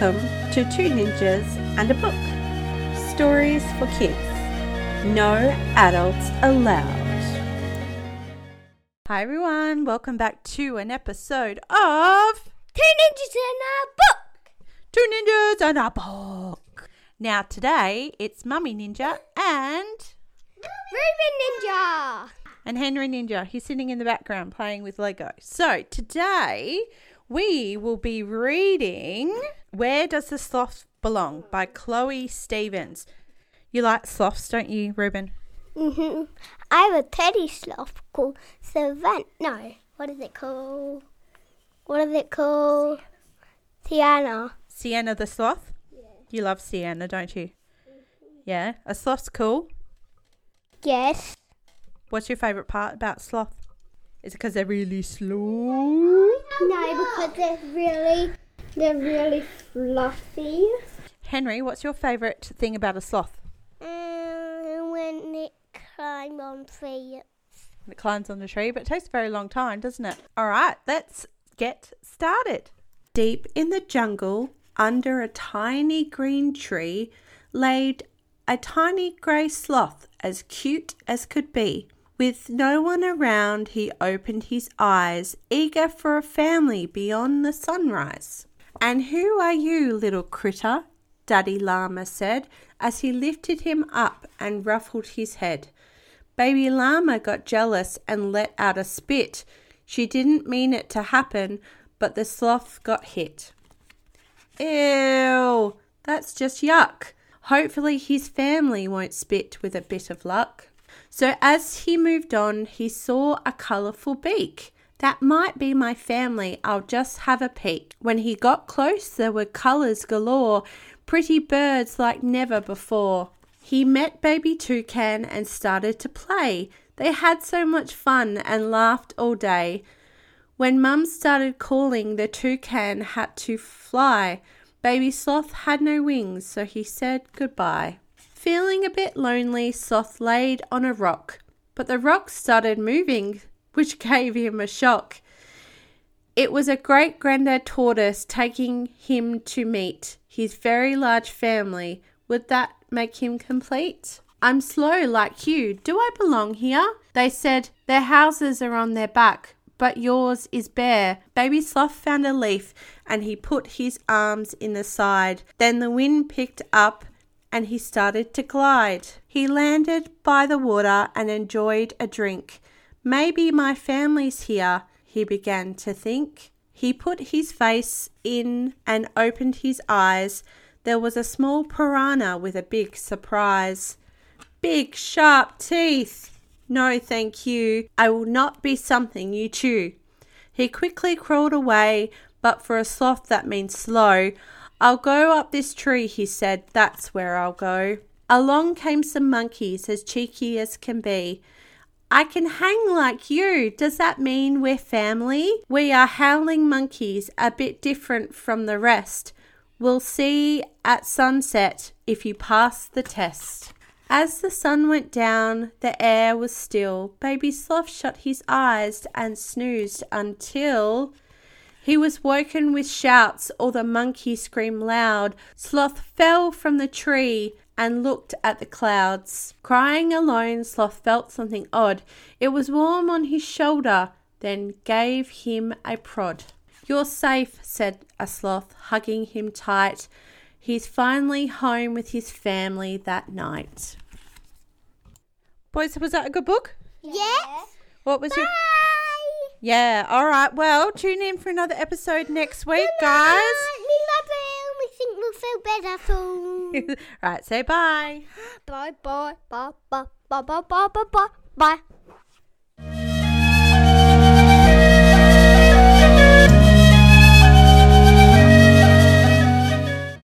Welcome to Two Ninjas and a Book Stories for Kids. No adults allowed. Hi, everyone. Welcome back to an episode of Two ninjas and a book. Two Ninjas and a Book. Now, today it's Mummy Ninja and. Reuben Ninja. and Henry Ninja. He's sitting in the background playing with Lego. So today we will be reading Where Does the Sloth Belong by Chloe Stephens. You like sloths, don't you, Ruben? hmm I have a teddy sloth called Savant. No, what is it called? What is it called? Tiana. Sienna the sloth? Yeah. You love Sienna, don't you? Yeah, a sloth's cool. Yes. What's your favourite part about sloth? Is it because they're really slow? No, because they're really, they're really fluffy. Henry, what's your favourite thing about a sloth? And when it climb on trees. When It climbs on the tree, but it takes a very long time, doesn't it? All right, let's get started. Deep in the jungle, under a tiny green tree, laid a tiny grey sloth as cute as could be. With no one around, he opened his eyes, eager for a family beyond the sunrise. And who are you, little critter? Daddy Llama said as he lifted him up and ruffled his head. Baby Llama got jealous and let out a spit. She didn't mean it to happen, but the sloth got hit. Ew, that's just yuck. Hopefully, his family won't spit with a bit of luck. So, as he moved on, he saw a colourful beak. That might be my family. I'll just have a peek. When he got close, there were colours galore, pretty birds like never before. He met Baby Toucan and started to play. They had so much fun and laughed all day. When Mum started calling, the toucan had to fly. Baby Sloth had no wings, so he said goodbye. Feeling a bit lonely, Sloth laid on a rock, but the rock started moving, which gave him a shock. It was a great granddad tortoise taking him to meet his very large family. Would that make him complete? I'm slow like you. Do I belong here? They said their houses are on their back, but yours is bare. Baby Sloth found a leaf and he put his arms in the side. Then the wind picked up and he started to glide. He landed by the water and enjoyed a drink. Maybe my family's here, he began to think. He put his face in and opened his eyes. There was a small piranha with a big surprise. Big, sharp teeth. No, thank you. I will not be something you chew. He quickly crawled away, but for a sloth that means slow. I'll go up this tree, he said. That's where I'll go. Along came some monkeys, as cheeky as can be. I can hang like you. Does that mean we're family? We are howling monkeys, a bit different from the rest. We'll see at sunset if you pass the test. As the sun went down, the air was still. Baby Sloth shut his eyes and snoozed until he was woken with shouts. All the monkeys screamed loud. Sloth fell from the tree and looked at the clouds. Crying alone, Sloth felt something odd. It was warm on his shoulder, then gave him a prod. You're safe, said a sloth, hugging him tight. He's finally home with his family that night. Boys, was that a good book? Yes. What was your. Yeah, all right. Well, tune in for another episode next week, guys. We love you. We think we'll feel better soon. right, say bye. bye bye bye bye bye bye bye bye bye bye.